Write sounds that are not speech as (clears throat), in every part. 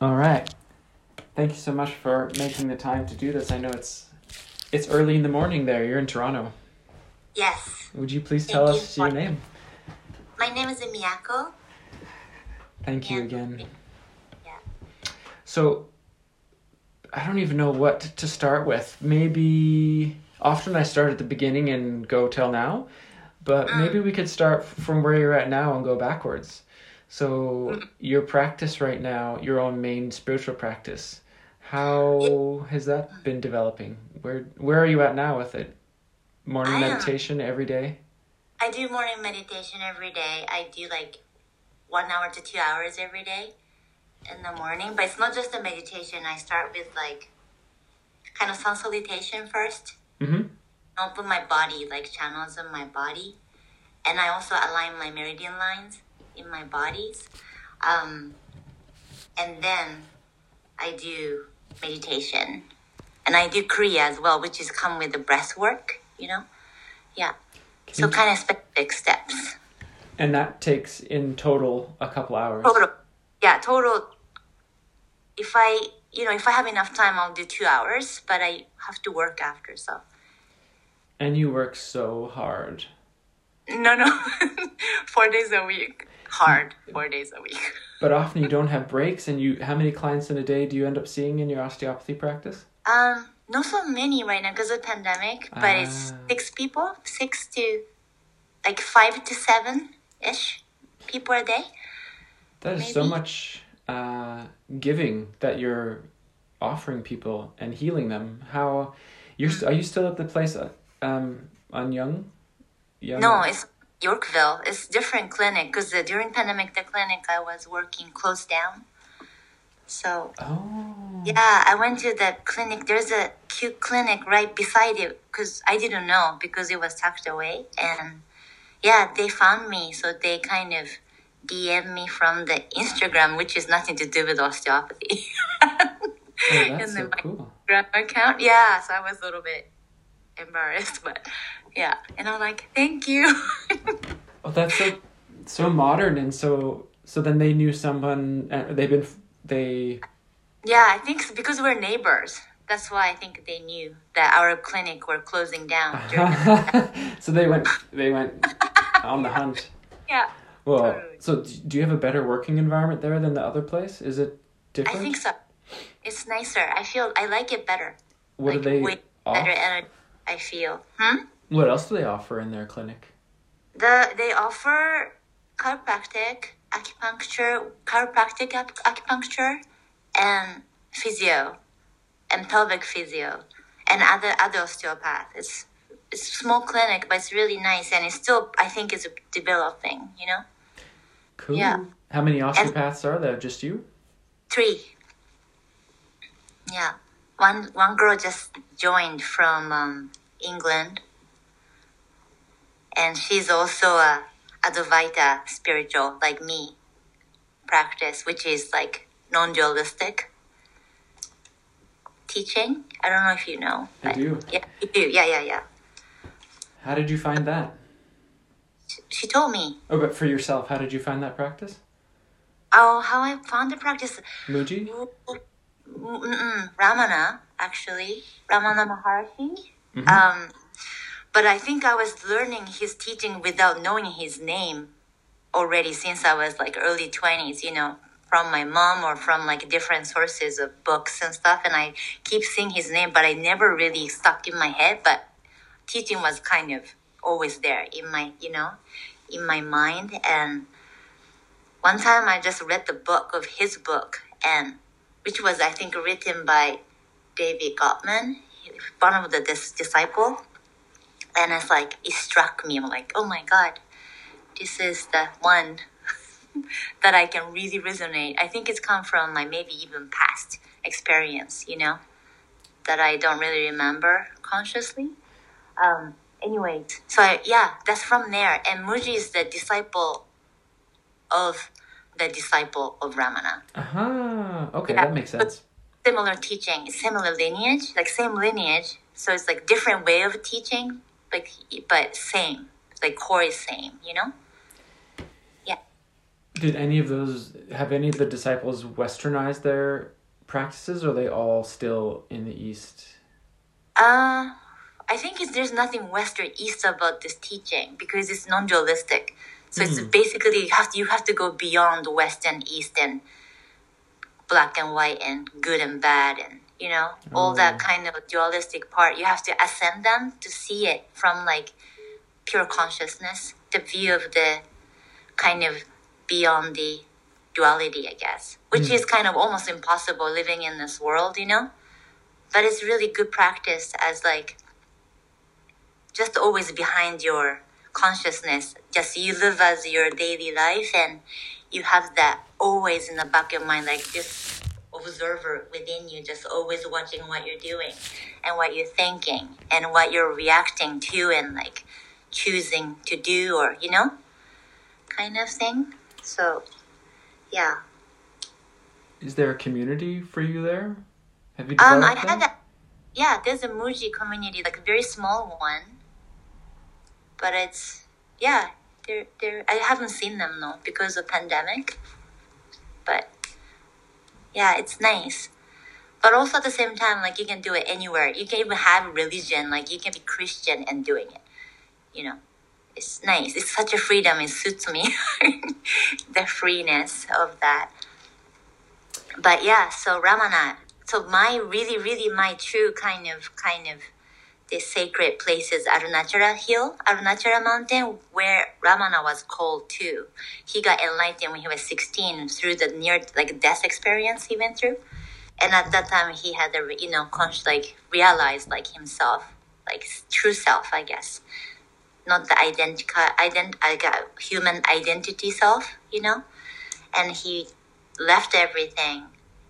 All right. Thank you so much for making the time to do this. I know it's it's early in the morning there. You're in Toronto. Yes. Would you please Thank tell you us your name? My name is Miyako. Thank you again. Yeah. So, I don't even know what to start with. Maybe often I start at the beginning and go till now, but Mm. maybe we could start from where you're at now and go backwards. So, your practice right now, your own main spiritual practice, how has that been developing? Where where are you at now with it? Morning I meditation every day? I do morning meditation every day. I do like one hour to two hours every day in the morning. But it's not just a meditation. I start with like kind of sun salutation first. Mm-hmm. Open my body, like channels in my body. And I also align my meridian lines in my bodies. Um, and then I do meditation. And I do Kriya as well, which is come with the breath work, you know? Yeah. So kind of specific steps. And that takes in total a couple hours. Total. Yeah, total. If I, you know, if I have enough time, I'll do two hours, but I have to work after, so. And you work so hard. No, no. (laughs) four days a week. Hard. Four days a week. (laughs) But often you don't have breaks, and you how many clients in a day do you end up seeing in your osteopathy practice? Um, not so many right now because of pandemic, but it's Ah. six people, six to like five to seven ish people a day. That is so much uh, giving that you're offering people and healing them. How you're are you still at the place uh, um, on Yonge? Yonge? No, it's Yorkville. It's different clinic because during pandemic, the clinic I was working closed down. So Oh. yeah, I went to the clinic. There's a cute clinic right beside it because I didn't know because it was tucked away. And yeah, they found me, so they kind of DM me from the Instagram, which is nothing to do with osteopathy. (laughs) Oh, that's And so then my cool. Instagram account. Yeah, so I was a little bit embarrassed, (laughs) but yeah. And I'm like, thank you. (laughs) Oh, that's so so modern and so so. Then they knew someone. Uh, they've been they. yeah, I think because we're neighbors. That's why I think they knew that our clinic were closing down. (laughs) During, so they went they went on the hunt. (laughs) yeah, Well, Totally. so do you have a better working environment there than the other place? Is it different? I think so. It's nicer. I feel I like it better. What like do they way off- better energy. I feel. Hmm. What else do they offer in their clinic? The they offer chiropractic, acupuncture, chiropractic ac- acupuncture, and physio, and pelvic physio, and other other osteopath. It's it's a small clinic, but it's really nice, and it's still I think it's developing. You know, Cool. Yeah. How many osteopaths are there? Just you? three. Yeah, one one girl just joined from um, England, and she's also a Advaita spiritual like me practice, which is like non-dualistic teaching. I don't know if you know. I do. Yeah, you do. Yeah, yeah, yeah. How did you find that? She told me. Oh, but for yourself, how did you find that practice? Oh, how I found the practice. Mooji? Mm-mm, Ramana, actually, Ramana Maharshi. Mhm. Um, but I think I was learning his teaching without knowing his name already since I was like early twenties. You know, from my mom or from like different sources of books and stuff. And I keep seeing his name, but I never really stuck in my head. But teaching was kind of always there in my, you know, in my mind. And one time I just read the book of his book and which was I think written by David Godman, one of the dis- disciple. And it's like it struck me. I'm like, oh my god, this is the one (laughs) that I can really resonate. I think it's come from my maybe even past experience, you know, that I don't really remember consciously. Um, anyway, so I, yeah, that's from there. And Mooji is the disciple of the disciple of Ramana. Uh-huh. Okay, Yeah. that makes sense. Similar teaching, similar lineage, like same lineage. So it's like different way of teaching, like but same. Like core is same, you know. Yeah. Did any of those have any of the disciples westernized their practices, or are they all still in the East? Uh, I think it's, there's nothing Western East about this teaching because it's non-dualistic. So it's basically you have to, you have to go beyond West and East and black and white and good and bad and you know all that mm. kind of dualistic part. You have to ascend them to see it from like pure consciousness, the view of the kind of beyond the duality, I guess, which mm. is kind of almost impossible living in this world, you know. But it's really good practice as like just always behind your consciousness. Just you live as your daily life and you have that always in the back of your mind, like this observer within you, just always watching what you're doing and what you're thinking and what you're reacting to and like choosing to do or, you know, kind of thing. So, yeah. Is there a community for you there? Have you Um, developed I that? had a, yeah, there's a Mooji community, like a very small one, but it's yeah, they're they're. I haven't seen them though because of pandemic, but yeah, it's nice. But also at the same time, like you can do it anywhere. You can even have religion, like you can be Christian and doing it. You know, it's nice. It's such a freedom. It suits me, (laughs) the freeness of that but yeah, so Ramana. So my really, really my true kind of kind of the sacred places Arunachala Hill, Arunachala Mountain, where Ramana was called to. He got enlightened when he was sixteen through the near like death experience he went through, and at that time he had a you know conscious like realized like himself, like true self, I guess, not the identical ident human identity self, you know, and he left everything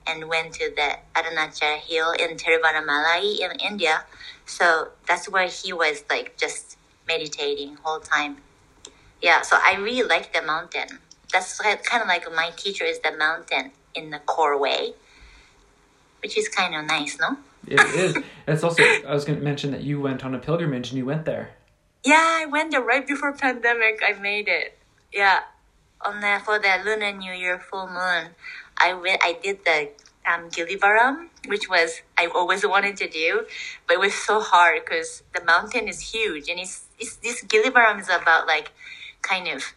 and went to the Arunachala Hill in Tiruvannamalai in India. So that's where he was like just meditating whole time. Yeah, so I really like the mountain. That's kind of like my teacher is the mountain in the core way, which is kind of nice, no? It is. It's also. I was going to mention that you went on a pilgrimage and you went there. Yeah, I went there right before (laughs) pandemic. I made it. Yeah, on the for the Lunar New Year full moon, I went. I did the um, Girivalam, which was I always wanted to do, but it was so hard because the mountain is huge, and it's, it's this Girivalam is about like kind of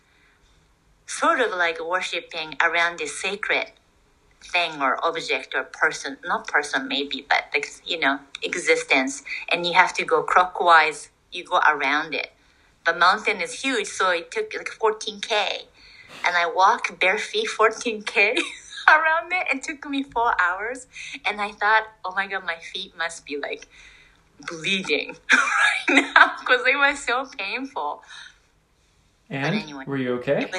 sort of like worshiping around this sacred thing or object or person not person maybe but like you know existence and you have to go clockwise you go around it. The mountain is huge so it took like 14k and i walked bare feet 14k (laughs) (laughs) around it it took me four hours and i thought oh my god my feet must be like bleeding (laughs) right now because they were so painful And anyway. were you okay?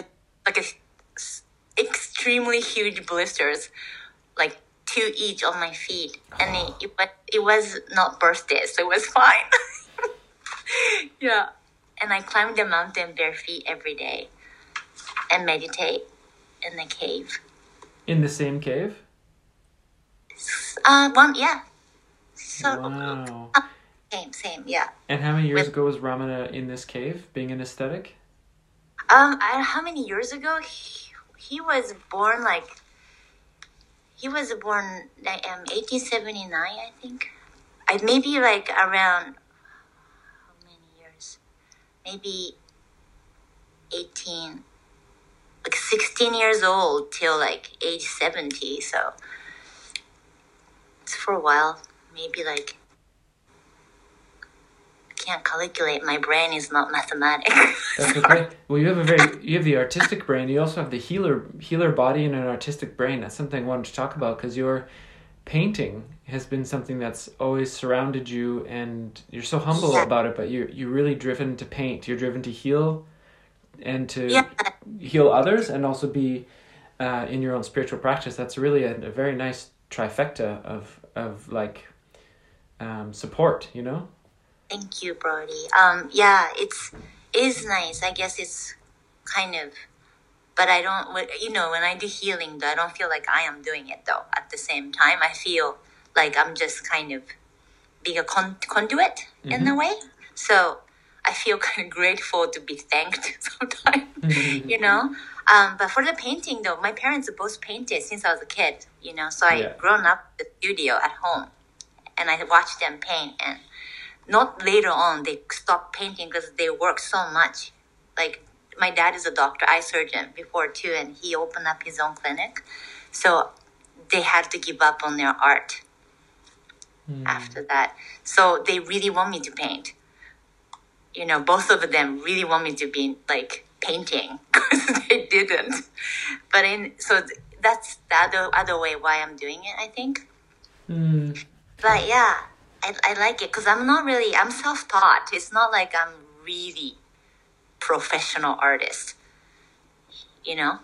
like a extremely huge blisters, like two each on my feet, and it, it but it was not birthday, so it was (laughs) fine. yeah, and I climbed the mountain bare feet every day, and meditate in the cave. In the same cave? Uh, one yeah. So Wow. same, same, yeah. And how many years With- ago was Ramana in this cave, being an ascetic? Um, I, how many years ago? He, he was born like. He was born like, um, 1879, I think. I maybe like around how many years? Maybe 18, like 16 years old till like age 70. So it's for a while. Maybe like can't calculate. My brain is not mathematics. (laughs) That's okay. Well, you have a very you have the artistic brain. You also have the healer healer body and an artistic brain. That's something I wanted to talk about because your painting has been something that's always surrounded you, and you're so humble Yeah. about it. But you you're really driven to paint. You're driven to heal, and to Yeah. heal others, and also be uh, in your own spiritual practice. That's really a, a very nice trifecta of of like um, support. You know. Thank you, Brody. Um, yeah, it's is nice. I guess it's kind of, but I don't. You know, when I do healing, though, I don't feel like I am doing it. Though at the same time, I feel like I'm just kind of being a con- conduit in a way. So I feel (laughs) kind of grateful to be thanked (laughs) sometimes. you know, Um, but for the painting though, my parents both painted since I was a kid, you know, so I Yeah. grown up in the studio at home and I watched them paint and not later on they stopped painting because they work so much. Like my dad is a doctor, eye surgeon before too, and he opened up his own clinic. So they had to give up on their art after that. So they really want me to paint. You know, both of them really want me to be like painting (laughs) because they didn't. But in so that's the other other way why I'm doing it. I think. Hmm. But yeah, I, I like it because I'm not really I'm self taught. It's not like I'm really professional artist. You know.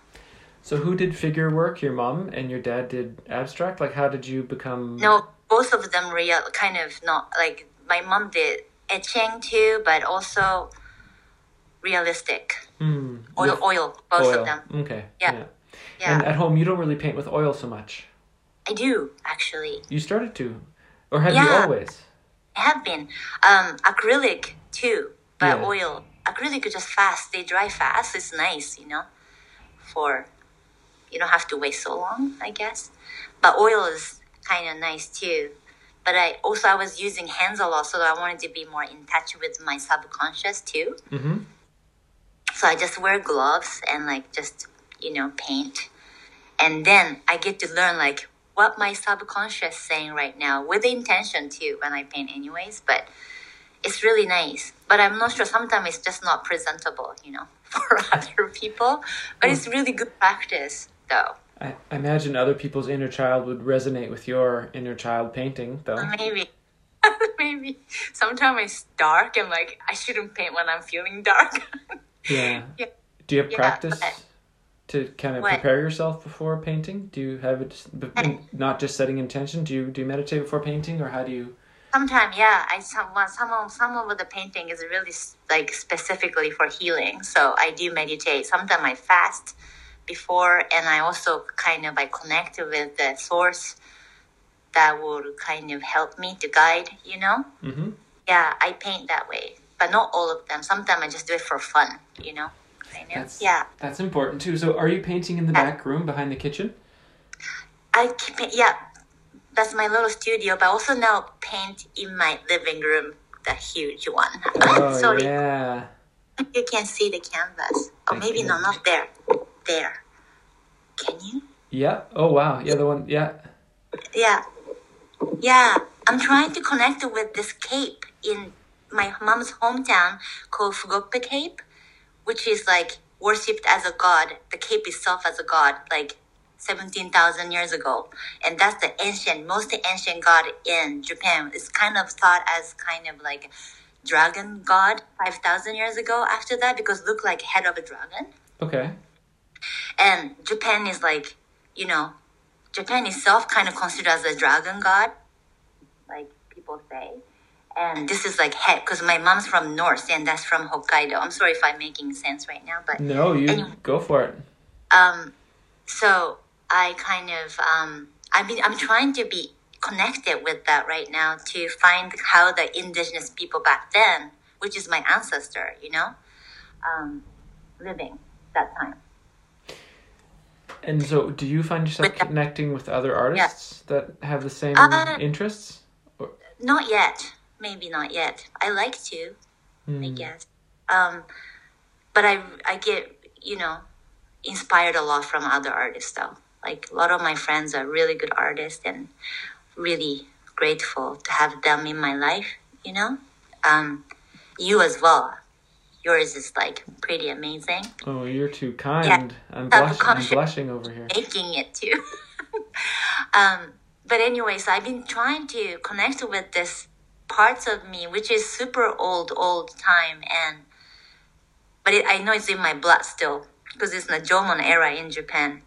So who did figure work? Your mom and your dad did abstract. Like, how did you become? No, both of them real kind of not like my mom did etching too, but also realistic Hmm. oil, oil, both oil. of them. Okay. Yeah. Yeah, And at home, you don't really paint with oil so much. I do actually. You started to, or have you Yeah. always? I have been um, acrylic too, but Yeah. oil. Acrylic is just fast. They dry fast. It's nice, you know, for you don't have to wait so long, I guess. But oil is kind of nice too. But I also I was using hands a lot, so I wanted to be more in touch with my subconscious too. Mm-hmm. So I just wear gloves and like just you know paint, and then I get to learn like what my subconscious saying right now with the intention too when I paint anyways. But it's really nice. But I'm not sure. Sometimes it's just not presentable, you know, (laughs) for other people. But it's really good practice though. I, I imagine other people's inner child would resonate with your inner child painting, though. Maybe. (laughs) Maybe sometimes it's dark and like I shouldn't paint when I'm feeling dark. (laughs) Yeah. Yeah. Do you have Yeah, practice but- to kind of What? prepare yourself before painting? Do you have it not just setting intention? Do you do you meditate before painting, or how do you? Sometimes, yeah, I some some of some of the painting is really like specifically for healing. So I do meditate. Sometimes I fast before, and I also kind of I connect with the source that will kind of help me to guide. You know, Mm-hmm. yeah, I paint that way, but not all of them. Sometimes I just do it for fun. You know, kind of. That's yeah, That's important too. So, are you painting in the Yeah. back room behind the kitchen? I keep it. Yeah, that's my little studio, but also now paint in my living room, the huge one. (laughs) Oh Sorry. yeah. You can see the canvas. Oh, maybe no, not there. There. Can you? Yeah. Oh wow. Yeah, the one. Yeah. Yeah. Yeah. I'm trying to connect with this cape in my mom's hometown called Fugoppe Cape, which is like worshipped as a god. The cape itself as a god, like 17,000 years ago. And that's the ancient, most ancient god in Japan. It's kind of thought as kind of like dragon god 5,000 years ago after that because look like head of a dragon. Okay. And Japan is like, you know, Japan itself kind of considered as a dragon god, like people say. And this is like head, because my mom's from North and that's from Hokkaido. I'm sorry if I'm making sense right now, but No, you Anyway. go for it. um, so I kind of um, I mean I'm trying to be connected with that right now to find how the indigenous people back then, which is my ancestor, you know, um, living that time. And so, do you find yourself connecting with other artists that have the same Uh, interests? Not yet. Maybe not yet. I like to, I Hmm. guess. Um, but I I get you know inspired a lot from other artists though. Like a lot of my friends are really good artists and really grateful to have them in my life. You know, um, you as well. Yours is like pretty amazing. Oh, you're too kind. I'm, blush- I'm blushing over here. making it too. (laughs) um, but anyways, I've been trying to connect with this parts of me, which is super old, old time, and but it, I know it's in my blood still because it's the Jomon era in Japan,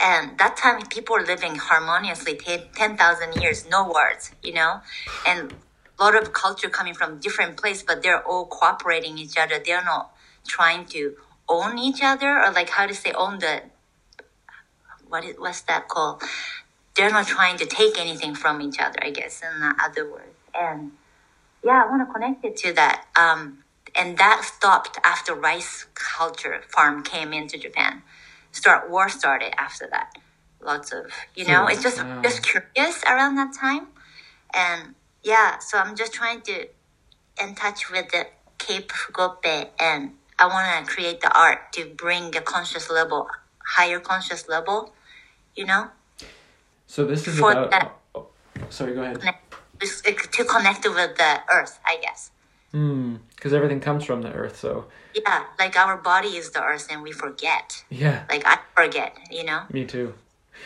and that time people were living harmoniously ten ten thousand years, no wars, you know, and a lot of culture coming from different place, but they're all cooperating each other. They're not trying to own each other or like how to say own the what is what's that called? They're not trying to take anything from each other, I guess, in other words. And yeah, I want to connect it to that. Um, and that stopped after rice culture farm came into Japan. Start war started after that. Lots of you know, Hmm, it's just just curious around that time, and yeah. So I'm just trying to in touch with the Cape Fugoppe, and I want to create the art to bring the conscious level, higher conscious level. You know, So this is For about. that- oh, sorry, go ahead. Uh, to connect with the earth, I guess. Because everything comes from the earth, so Yeah, like our body is the earth, and we forget. yeah, Like I forget, you know. me too.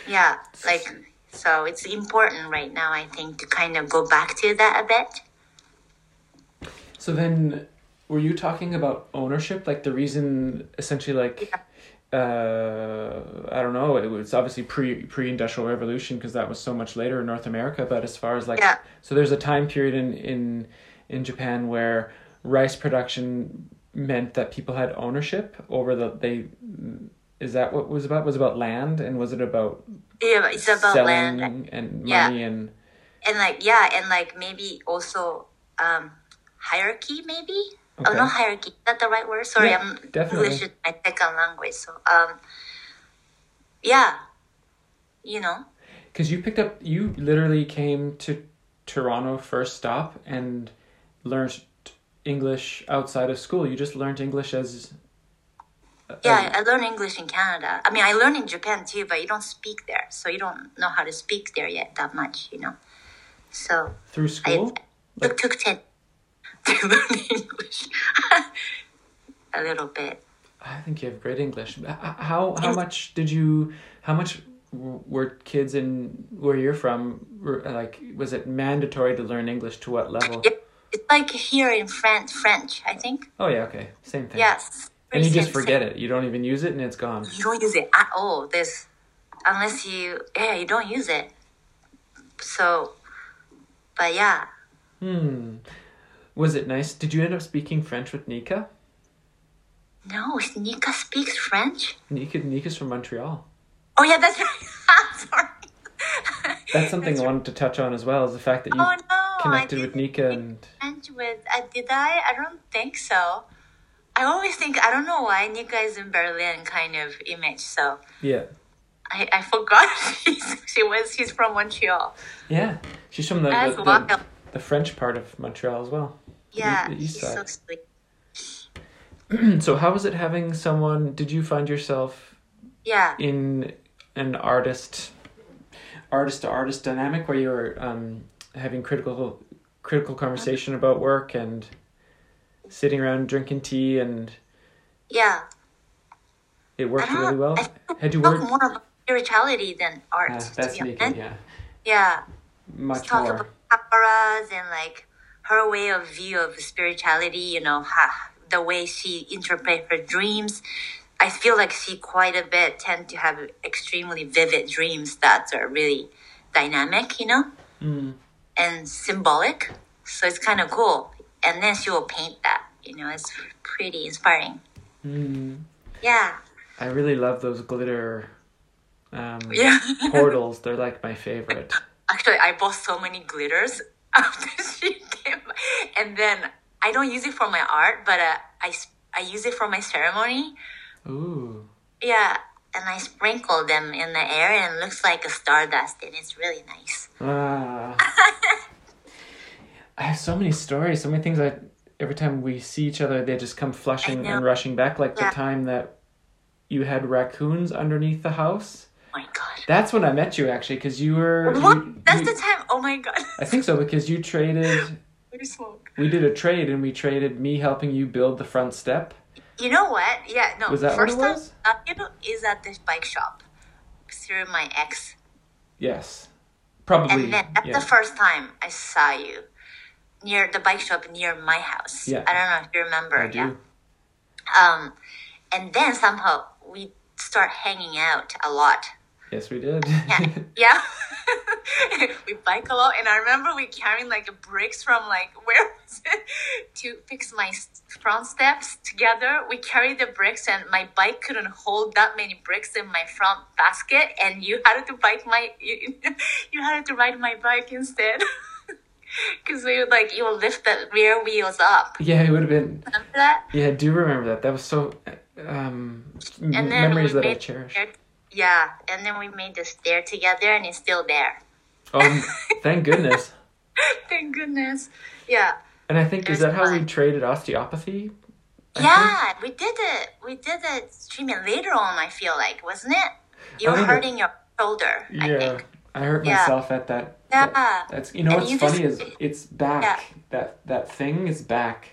Yeah, like so it's important right now. I think to kind of go back to that a bit. So then, were you talking about ownership? Like the reason, essentially, like, uh, I don't know. It was obviously pre pre industrial revolution because that was so much later in North America. But as far as like, Yeah. so there's a time period in in in Japan where rice production meant that people had ownership over the they. Is that what it was about? Was it about land and was it about Yeah, it's about selling land. and Yeah. money and and like yeah and like maybe also um hierarchy maybe oh Okay. not hierarchy is that the right word sorry Yeah, i'm definitely. english is my second language so um yeah you know Because you picked up, you literally came to Toronto first stop and learned English outside of school. You just learned English as. Yeah oh. i learned english in canada i mean i learned in japan too but you don't speak there so you don't know how to speak there yet that much you know so through school. I took, took 10 (laughs) to learn english (laughs) a little bit I think you have great English. How how much did you? How much were kids in where you're from? were- Like, was it mandatory to learn English? To what level? Yeah, it's like here in French french i think Oh yeah, okay, same thing. yes And you just forget it. You don't even use it, and it's gone. you don't use it at all. This, unless you, yeah, you don't use it. So, but yeah, Hmm. Was it nice? Did you end up speaking French with Nika? no, Nika speaks French. Nika Nika's from Montreal. Oh yeah, that's (laughs) right. Sorry. That's something I wanted to touch on as well, is the fact that you Oh no, connected I with Nika and French with. Uh, did I? I don't think so. I always think I don't know why Nika is in Berlin kind of image. So yeah, I, I forgot (laughs) she's, she was she's from Montreal. yeah. She's from the the, the, the French part of Montreal as well. Yeah, the she's so sweet. (clears throat) So how was it having someone? Did you find yourself Yeah. in an artist, artist to artist dynamic where you were um, having critical critical conversation about work and sitting around drinking tea and Yeah. it worked really well? Had you worked? more about spirituality than art. Ah, to that's be yeah. Yeah, Much talk more. about chakras and like her way of view of spirituality. You know, ha, the way she interprets her dreams. I feel like she quite a bit tend to have extremely vivid dreams that are really dynamic. You know, Mm. and symbolic. So it's kind of cool. And then she will paint that. You know, it's pretty inspiring. Mm. Yeah. I really love those glitter um, Yeah. (laughs) portals. They're like my favorite. Actually, I bought so many glitters (laughs) after she came, (laughs) and then I don't use it for my art, but uh, I I use it for my ceremony. Ooh. Yeah, and I sprinkle them in the air, and it looks like a stardust, and it's really nice. Ah. I have so many stories, so many things I every time we see each other they just come flushing and rushing back like Yeah. the time that you had raccoons underneath the house. Oh my god! That's when I met you actually cuz you were What? you- That's you- the time. Oh my god! (laughs) I think so because you traded (laughs) We smoke. we did a trade and we traded me helping you build the front step. You know what? Yeah, no. Was that what it was? time uh, you know, is at this bike shop through my ex, Yes. Probably. and then that's yeah. the first time I saw you near the bike shop near my house. Yeah. I don't know if you remember. I do. Yeah. Um, and then somehow we start hanging out a lot. Yes, we did. Yeah, (laughs) yeah. (laughs) we bike a lot, and I remember we carrying like bricks from like where was it (laughs) to fix my front steps together. We carried the bricks, and my bike couldn't hold that many bricks in my front basket, and you had to bike my you, you had to ride my bike instead. (laughs) Because we would like you would lift the rear wheels up. Yeah, it would have been. Remember that? Yeah, I do remember that. That was so. Um, And then memories that I cherish. Yeah, and then we made the stair together, and it's still there. Oh, thank (laughs) goodness. Thank goodness. Yeah. And I think is that how we traded osteopathy? I yeah, we did it. We did the treatment later on. I feel like, wasn't it? You I were think it- hurting your shoulder. I Yeah, think. I hurt Yeah. myself at that. Yeah. that- that's you know And what's you funny just- is it's back. Yeah. That that thing is back.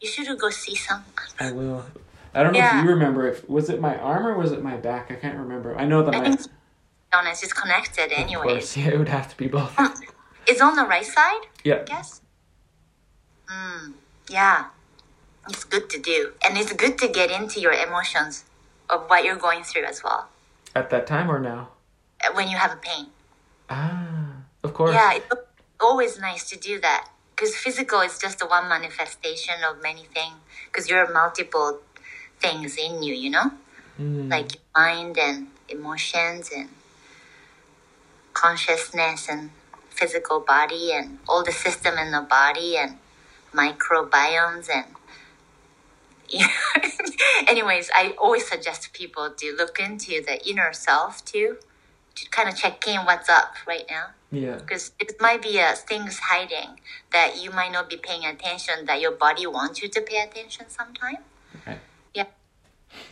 You should go see some. I will. I don't know Yeah. if you remember if was it my arm or was it my back? I can't remember. I know that I my. think, honest, it's connected Of anyways. course, (laughs) yeah, it would have to be both. It's on the right side, Yeah, I guess. Hmm. Yeah. It's good to do, and it's good to get into your emotions of what you're going through as well at that time or now. uh, when you have a pain. Ah, of course. Yeah, it's always nice to do that because physical is just one manifestation of many things. Because you're multiple things in you, you know, Mm. like mind and emotions and consciousness and physical body and all the system in the body and microbiomes and. (laughs) Anyways, I always suggest people to look into the inner self too, to kind of check in what's up right now. Yeah. because it might be uh, things hiding that you might not be paying attention that your body wants you to pay attention sometime. Right. yeah.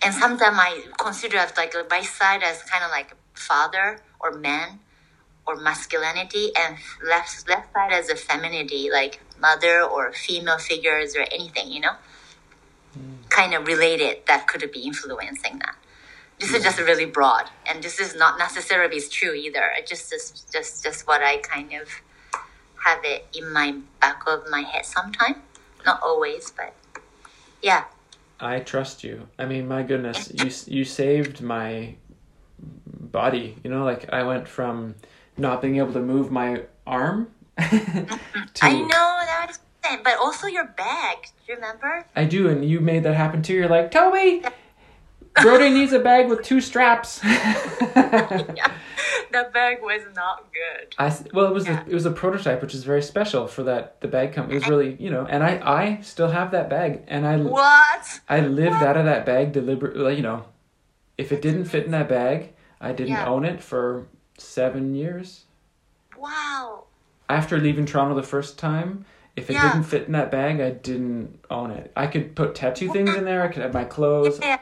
And sometimes i consider as like right side as kind of like father or man or masculinity and left left side as a femininity like mother or female figures or anything you know? Kind of related that could be influencing that this is just really broad and this is not necessarily true either. It just is just just what i kind of have it in my back of my head sometime. Not always but yeah. I trust you. I mean, my goodness, you you saved my body. You know, like I went from not being able to move my arm (laughs) to i know that was but also your bag do you remember? I do, and you made that happen too. You're like, Toby, Brody needs a bag with two straps. yeah (laughs) (laughs) that bag was not good I well, it was Yeah. a, it was a prototype, which is very special for that the bag company. It was really you know, and I I still have that bag, and I what I lived out of that bag deliberately. You know, if it didn't fit in that bag, I didn't Yeah. own it for seven years. wow After leaving Toronto the first time, if it Yeah. didn't fit in that bag, I didn't own it. I could put tattoo things in there. I could have my clothes. yeah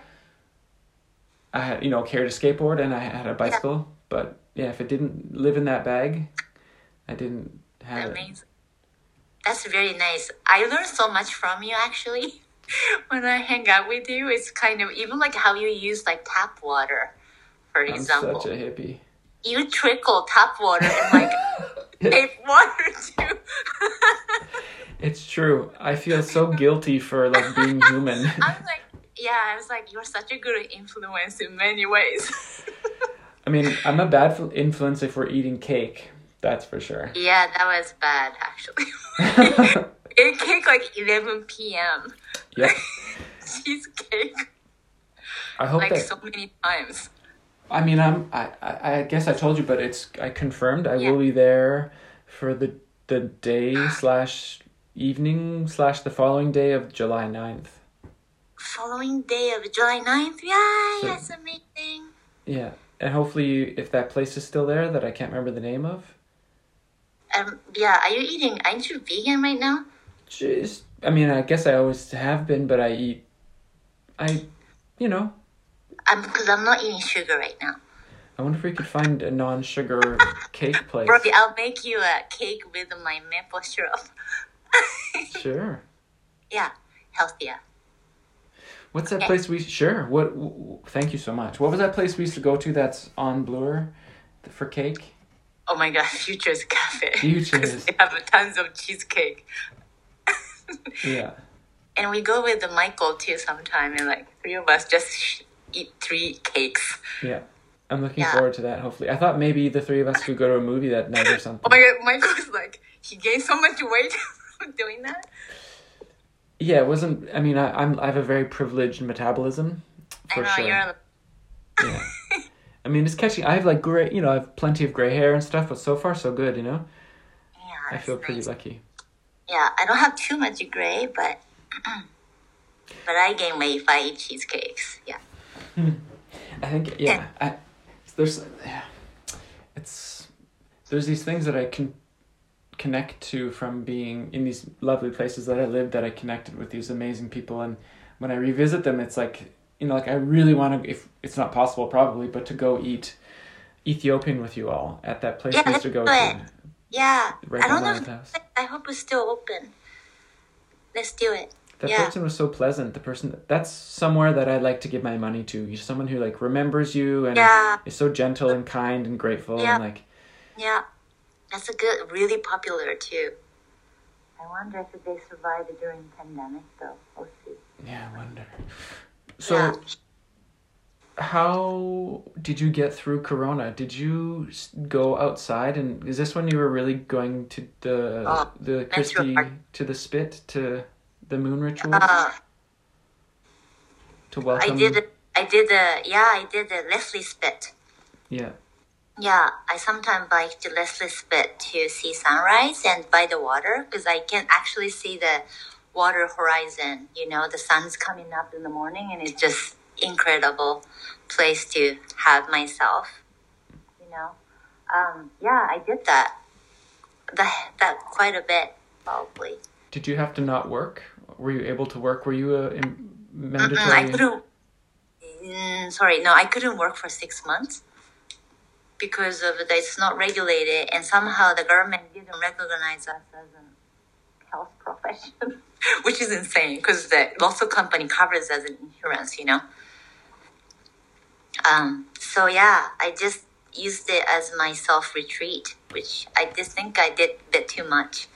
I had you know carried a skateboard and I had a bicycle, but yeah, if it didn't live in that bag, I didn't have it. that's very nice i learned so much from you actually (laughs) when i hang out with you it's kind of even like how you use like tap water for I'm example such a hippie. you trickle tap water and like tape water too. It's true. I feel so guilty for like being human. (laughs) I was like, yeah, I was like, you're such a good influence in many ways. (laughs) I mean, I'm a bad fl- influence if we're eating cake. That's for sure. yeah, that was bad actually. (laughs) it cake like 11 p.m. Yep. (laughs) Cheesecake I hope like that. so many times. I mean, I'm. I, I. I guess I told you, but it's. I confirmed. I Yeah. will be there for the the day slash evening slash the following day of July 9th. Following day of July 9th. Yeah, So- that's amazing. Yeah, and hopefully, if that place is still there that I can't remember the name of, Um, yeah, are you eating? Aren't you vegan right now? just. I mean, I guess I always have been, but I eat. I, you know, I'm because I'm not eating sugar right now. I wonder if we could find a non-sugar cake (laughs) place. Brody, I'll make you a cake with my maple syrup. (laughs) Sure. yeah, healthier. What's that uh, place we? Sure. What? w- Thank you so much. What was that place we used to go to? That's on Bloor, for cake. Oh my god, (laughs) Future's Cafe. Futures. (laughs) they have tons of cheesecake. (laughs) Yeah. And we go with the Michael too sometime, and like three of us just sh- eat three cakes. Yeah. I'm looking Yeah. forward to that. Hopefully, I thought maybe the three of us could go to a movie that night or something. Oh my god, Michael's like he gained so much weight from doing that. Yeah, it wasn't. I mean, I, I'm. I have a very privileged metabolism. For I know sure. you're. Yeah. I mean, it's catching. I have like gray. You know, I have plenty of gray hair and stuff, but so far so good. You know. Yeah, I feel pretty nice. lucky. Yeah, I don't have too much gray, but but I gain weight if I eat cheesecakes. Yeah. (laughs) I think yeah. I, there's yeah, it's there's these things that I can connect to from being in these lovely places that I lived that I connected with these amazing people and when I revisit them it's like you know like I really want to if it's not possible probably but to go eat Ethiopian with you all at that place Yeah, we used to go to Yeah. right I don't know. If, house. I hope it's still open. Let's do it. That Yeah. person was so pleasant. The person that's somewhere that I'd like to give my money to. You're someone who like remembers you and Yeah. is so gentle and kind and grateful Yeah. and like Yeah. That's a good, really popular too. I wonder if they survived during pandemic though. We'll see. yeah, I wonder. So Yeah. how did you get through Corona? Did you go outside and is this when you were really going to the Oh, the Christie to the spit to the moon rituals Uh, to I did. I did the yeah. I did the Leslie Spit. Yeah. Yeah, I sometimes bike to Leslie Spit to see sunrise and by the water because I can actually see the water horizon. You know, the sun's coming up in the morning and it's just incredible place to have myself. You know, um, yeah, I did that. That that quite a bit probably. Did you have to not work? Were you able to work? Were you a mandatory? I couldn't. Mm, sorry, no, I couldn't work for six months because of that. It's not regulated, and somehow the government didn't recognize us as a health (laughs) profession, which is insane because the lots of company covers as an insurance, you know. Um. So yeah, I just used it as my self retreat, which I just think I did a bit too much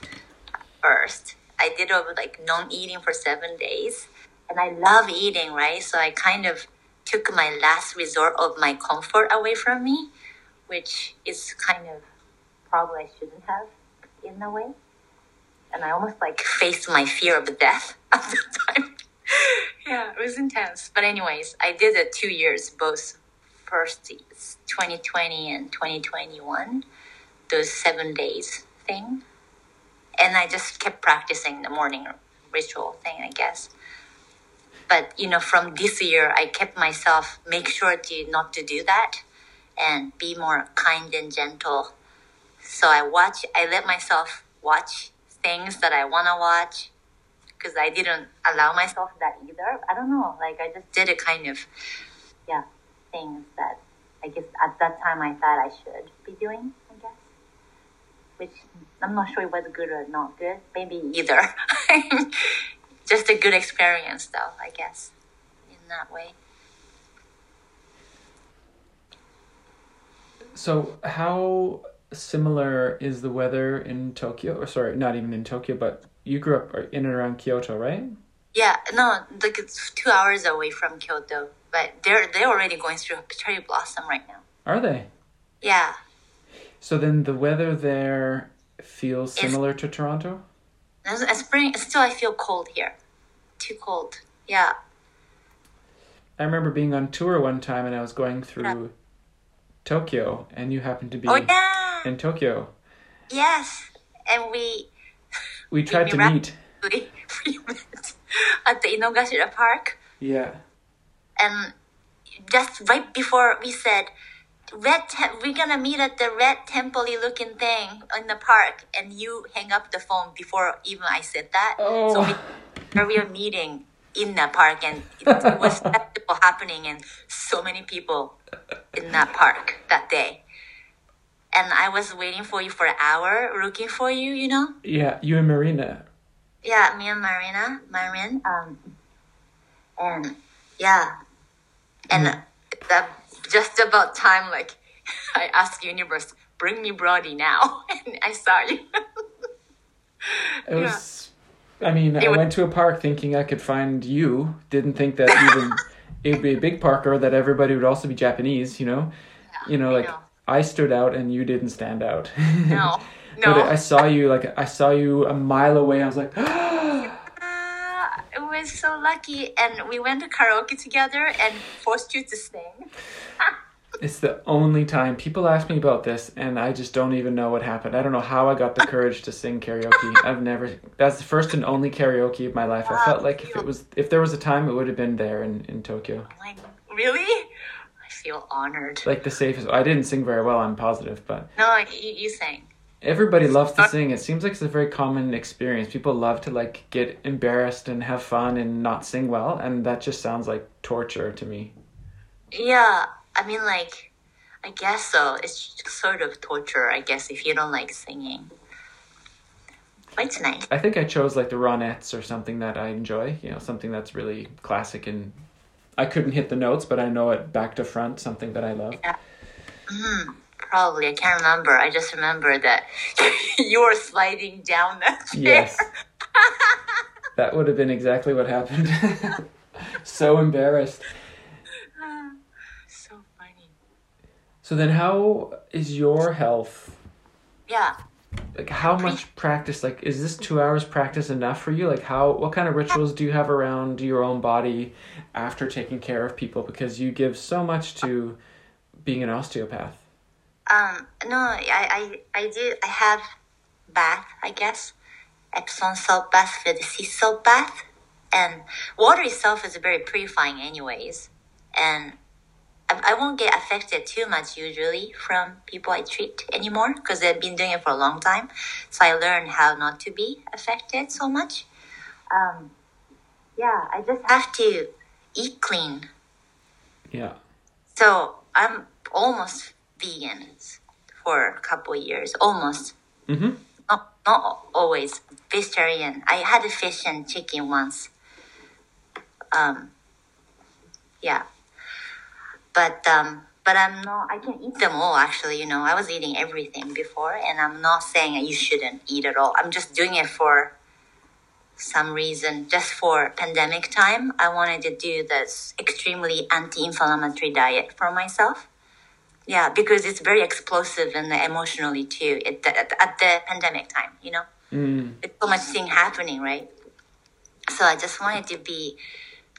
first. I did over like non eating for seven days and I love eating, right? So I kind of took my last resort of my comfort away from me, which is kind of probably I shouldn't have in a way. And I almost like faced my fear of death (laughs) at the time. yeah, it was intense. But anyways, I did it two years, both first 2020 and 2021, those seven days thing. And I just kept practicing the morning ritual thing, I guess but you know from this year i kept myself make sure to not to do that and be more kind and gentle. So i watch i let myself watch things that i want to watch because i didn't allow myself that either. I don't know like i just did a kind of yeah things that i guess at that time i thought i should be doing i guess. Which i'm not sure it was good or not good maybe either. (laughs) Just a good experience though i guess in that way So, how similar is the weather in Tokyo? Or sorry, not even in Tokyo, but you grew up in and around Kyoto, right? yeah no like it's two hours away from kyoto but they're they're already going through cherry blossom right now Are they? yeah So then the weather there feels It's- similar to Toronto. As spring still i feel cold here too cold yeah I remember being on tour one time and I was going through Tokyo, and you happened to be oh yeah in Tokyo. yes and we We tried to meet. (laughs) we, we met at the Inokashira park Yeah. and just right before we said red te- we're gonna meet at the red temple looking thing in the park and you hang up the phone before even i said that Oh. so we, we were meeting in the park and it was (laughs) festival happening and so many people in that park that day and i was waiting for you for an hour looking for you you know Yeah, you and Marina. yeah, me and Marina, Marin. Um, and yeah, and that just about time. Like (laughs) I asked universe, bring me Brody now, (laughs) and I saw you. It was. I mean, I It was- went to a park thinking I could find you. Didn't think that even (laughs) it would be a big park or that everybody would also be Japanese. You know, you know, like know. I stood out and you didn't stand out. No, (laughs) no. But. I saw you like I saw you a mile away. I was like, (gasps) Ah, it was so lucky, and we went to karaoke together and forced you to sing. (laughs) It's the only time people ask me about this, and I just don't even know what happened. I don't know how I got the courage to sing karaoke. I've never. That's the first and only karaoke of my life. I felt like if it was, if there was a time, it would have been there in in Tokyo. Like, really? I feel honored. Like the safest. I didn't sing very well. I'm positive, but No, you, you sang. everybody loves to sing. It seems like it's a very common experience. People love to like get embarrassed and have fun and not sing well, and that just sounds like torture to me. Yeah, I mean, like, I guess so. It's sort of torture, I guess, if you don't like singing. But tonight? I think I chose like the Ronettes or something that I enjoy. You know, something that's really classic and I couldn't hit the notes, but I know it back to front. Something that I love. Hmm, probably. I can't remember. I just remember that (laughs) you were sliding down that chair. Yes, (laughs) that would have been exactly what happened. (laughs) so embarrassed. So funny. So then, how is your health? Yeah. Like, how much practice? Like, is this two hours practice enough for you? Like, how? What kind of rituals do you have around your own body after taking care of people? Because you give so much to being an osteopath. Um, no, I, I, I do, I have bath, I guess. Epsom salt bath with sea salt bath. And water itself is very purifying anyways. And I, won't get affected too much usually from people I treat anymore because I've been doing it for a long time. So I learned how not to be affected so much. Um, yeah, I just have to eat clean. Yeah. So I'm almost vegan for a couple of years, almost. Mm-hmm. Not, not always vegetarian. I had a fish and chicken once. Um, yeah, but um, but I'm not. I can eat them all. Actually, you know, I was eating everything before, and I'm not saying you shouldn't eat at all. I'm just doing it for some reason. Just for pandemic time, I wanted to do this extremely anti-inflammatory diet for myself. Yeah, because it's very explosive and emotionally too. At the, at the pandemic time, you know Mm. with so much thing happening, right? So I just wanted to be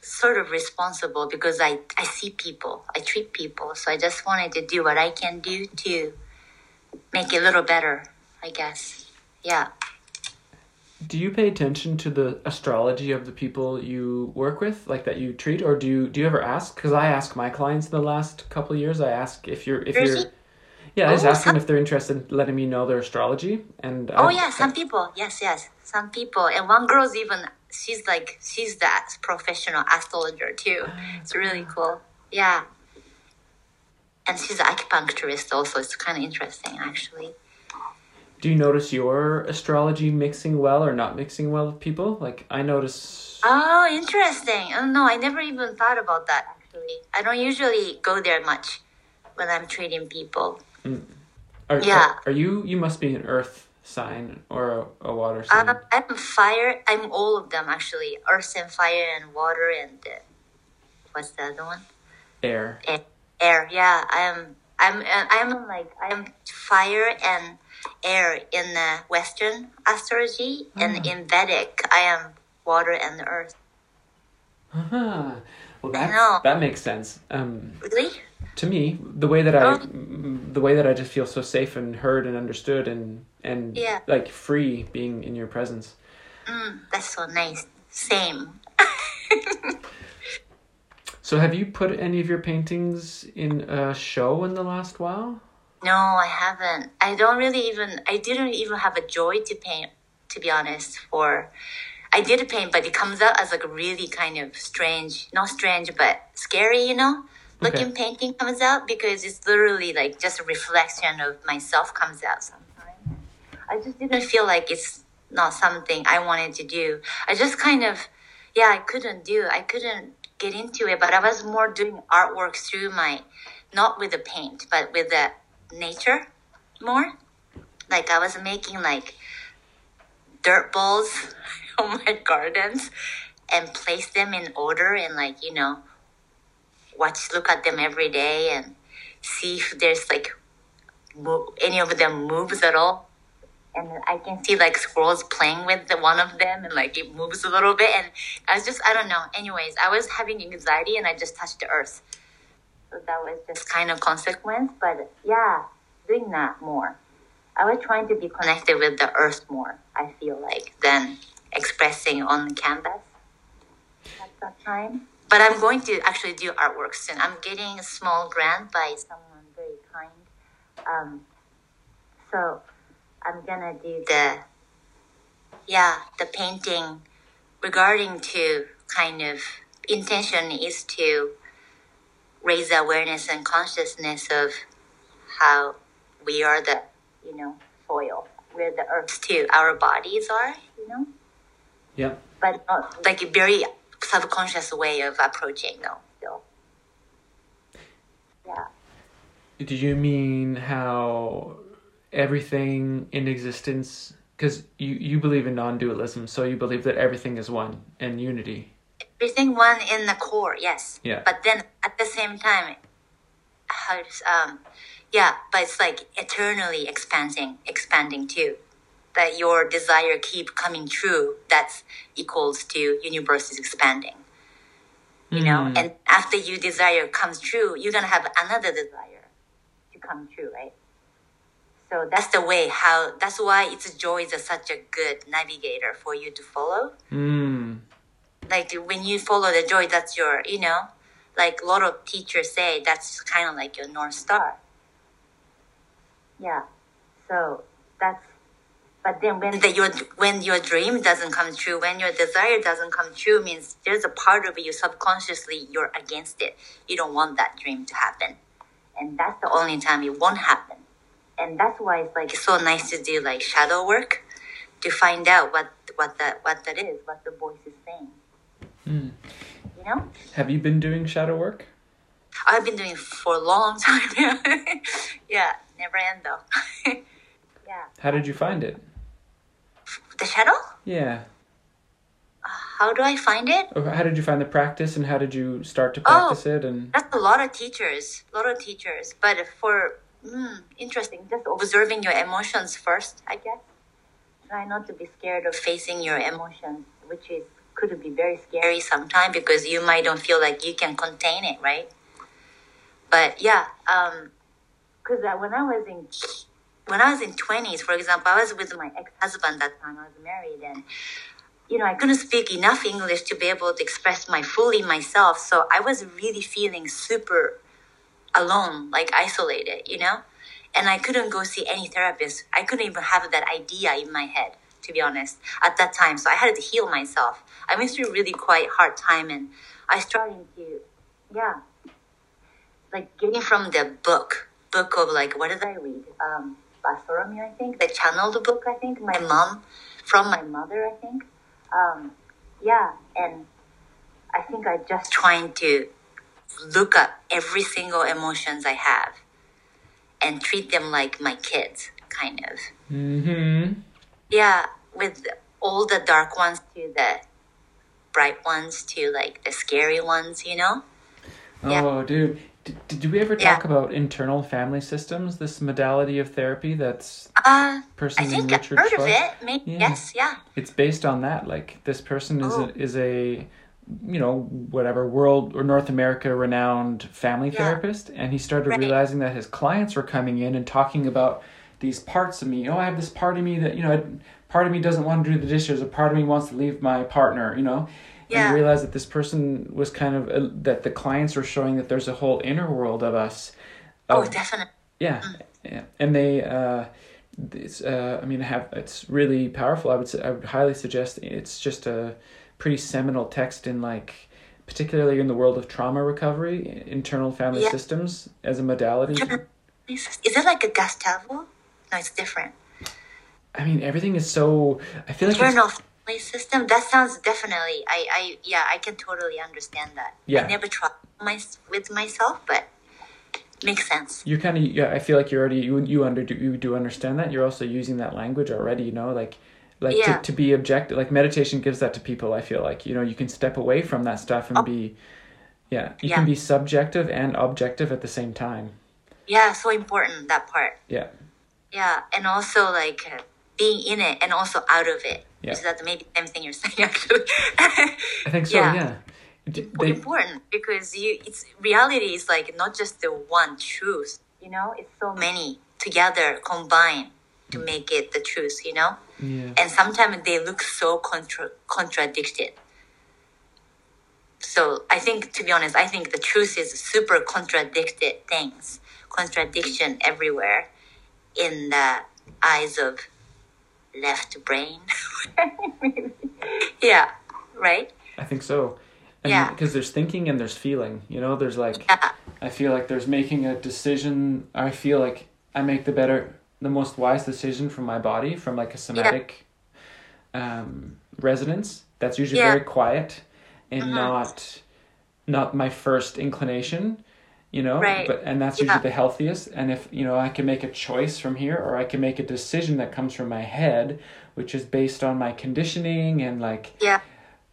sort of responsible because I, I see people, I treat people. So I just wanted to do what I can do to make it a little better, I guess. Yeah. Do you pay attention to the astrology of the people you work with, like that you treat, or do you do you ever ask? Because I ask my clients in the last couple of years. I ask if you're if Really? you're, yeah, I just Oh, ask them if they're interested in letting me know their astrology. And Oh I- yeah, some people. Yes, yes. Some people. And one girl's even she's like she's that professional astrologer too. Ah, it's really cool. Yeah. And she's an acupuncturist also. It's kind of interesting actually. Do you notice your astrology mixing well or not mixing well with people? Like I notice. Oh, interesting. Oh, no, I never even thought about that actually. I don't usually go there much when I'm treating people. Mm. Are, yeah. Are, are you? You must be an Earth sign or a, a water sign. Um, I'm fire. I'm all of them actually. Earth and fire and water and uh, what's the other one? Air. Air. Air. Yeah, I'm. I'm. uh, I'm like I'm fire and air in the Western astrology, and in Vedic, I am water and earth. Uh-huh. Well, that that makes sense. Um, Really? to me, the way that I, Oh. the way that I just feel so safe and heard and understood and and Yeah. like free being in your presence. Mm, that's so nice. Same. (laughs) So, have you put any of your paintings in a show in the last while? No, I haven't. I don't really even. I didn't even have a joy to paint, to be honest. For I did paint, but it comes out as like a really kind of strange, not strange, but scary. You know, looking Okay. painting comes out because it's literally like just a reflection of myself comes out sometimes. I just didn't feel like it's not something I wanted to do. I just kind of, yeah, I couldn't do. I couldn't get into it, but I was more doing artwork through my, not with the paint, but with the nature more. Like I was making like dirt balls (laughs) on my gardens and place them in order and like, you know, watch, look at them every day and see if there's like any of them moves at all. And I can see like squirrels playing with the one of them and like it moves a little bit. And I was just, I don't know. Anyways, I was having anxiety and I just touched the earth. So that was just kind of consequence. But yeah, doing that more. I was trying to be connected with the earth more, I feel like, than expressing on canvas at that time. But I'm going to actually do artwork soon. I'm getting a small grant by someone very kind. Um, so I'm gonna do the yeah the painting regarding to kind of intention is to raise awareness and consciousness of how we are the you know soil where the earth too our bodies are you know? Yeah. but not like a very subconscious way of approaching though still. Yeah. Do you mean how everything in existence? Because you you believe in non-dualism, so you believe that everything is one and unity. everything one in the core yes Yeah. but then at the same time how um yeah but it's like eternally expanding expanding too that your desire keep coming true that's equals to universe is expanding you know Mm. and after your desire comes true you're gonna have another desire to come true right so that's the way how that's why it's joy is a, such a good navigator for you to follow. Mm. like when you follow the joy that's your you know like a lot of teachers say that's kind of like your north star. Yeah. So that's but then when the, your when your dream doesn't come true when your desire doesn't come true means there's a part of you subconsciously you're against it. You don't want that dream to happen. And that's the only time it won't happen and that's why it's like it's so nice to do like shadow work to find out what what that what that is what the voice is saying Mm. you know Have you been doing shadow work? I've been doing it for a long (laughs) time. yeah, never end though. (laughs) yeah. How did you find it? The shadow? Yeah. How do I find it? How did you find the practice, and how did you start to Oh. practice it? And That's a lot of teachers. A lot of teachers. But for mm, interesting, just observing your emotions first, I guess. Try not to be scared of facing your emotions, which is could be very scary sometimes because you might don't feel like you can contain it, right? But yeah, um, because uh, when I was in when I was in twenties, for example, I was with my ex husband that time. I was married, and you know I couldn't speak enough English to be able to express my fully myself. So I was really feeling super alone, like isolated, you know. And I couldn't go see any therapist. I couldn't even have that idea in my head, to be honest, at that time. So I had to heal myself. I went through really quite hard time, and I started to, yeah, like getting from the book, book of like what did I read? Um, Bartholomew, I think, the channeled book. I think my mom, from my mother, I think. Um, yeah, and I think I just trying to look at every single emotions I have and treat them like my kids, kind of. mm-hmm. Yeah, with all the dark ones to the bright ones to like the scary ones, you know? Yeah. Oh, dude. Did, did we ever Yeah. talk about internal family systems? This modality of therapy that's Uh, person I think I've Richard heard of it. Maybe, Yeah. Yes, yeah. It's based on that. Like this person is Oh. a, is a you know whatever world or North America renowned family Yeah. therapist, and he started Right. realizing that his clients were coming in and talking about these parts of me. Oh, I have this part of me that you know, part of me doesn't want to do the dishes. A part of me wants to leave my partner. You know. And Yeah. he realized that this person was kind of uh, that the clients were showing that there's a whole inner world of us. Oh, definitely. yeah, yeah. and they, uh, it's, uh, I mean, have it's really powerful. I would I would highly suggest. It's just a pretty seminal text in like, particularly in the world of trauma recovery, internal family Yeah. systems as a modality. Is it like a Gustavo? No, it's different. I mean, everything is so. I feel like Internal family system. That sounds definitely. I, I, yeah, I can totally understand that. Yeah. I never tried my with myself, but makes sense. you're kind of. Yeah, I feel like you're already you you under you do understand that. You're also using that language already. You know, like. Like Yeah. to, to be objective, like meditation gives that to people. I feel like you know you can step away from that stuff and oh. be, yeah, you Yeah. can be subjective and objective at the same time. Yeah, so important that part. Yeah, Yeah, and also like being in it and also out of it. Yeah. Is that maybe the same thing you're (laughs) saying actually? I think so. Yeah. Yeah, D- They, important because you it's reality is like not just the one truth you know it's so many together combined to make it the truth you know yeah. and sometimes they look so contra- contradicted so i think to be honest i think the truth is super contradicted things contradiction everywhere in the eyes of left brain (laughs) yeah right I think so. And Yeah. Because there's thinking and there's feeling. You know, there's like yeah I feel like there's making a decision. I feel like I make the better, the most wise decision from my body, from like a somatic um, resonance. That's usually Yeah. very quiet and Mhm. not not my first inclination. You know, Right. but and that's Yeah. usually the healthiest. And if you know, I can make a choice from here, or I can make a decision that comes from my head, which is based on my conditioning and like yeah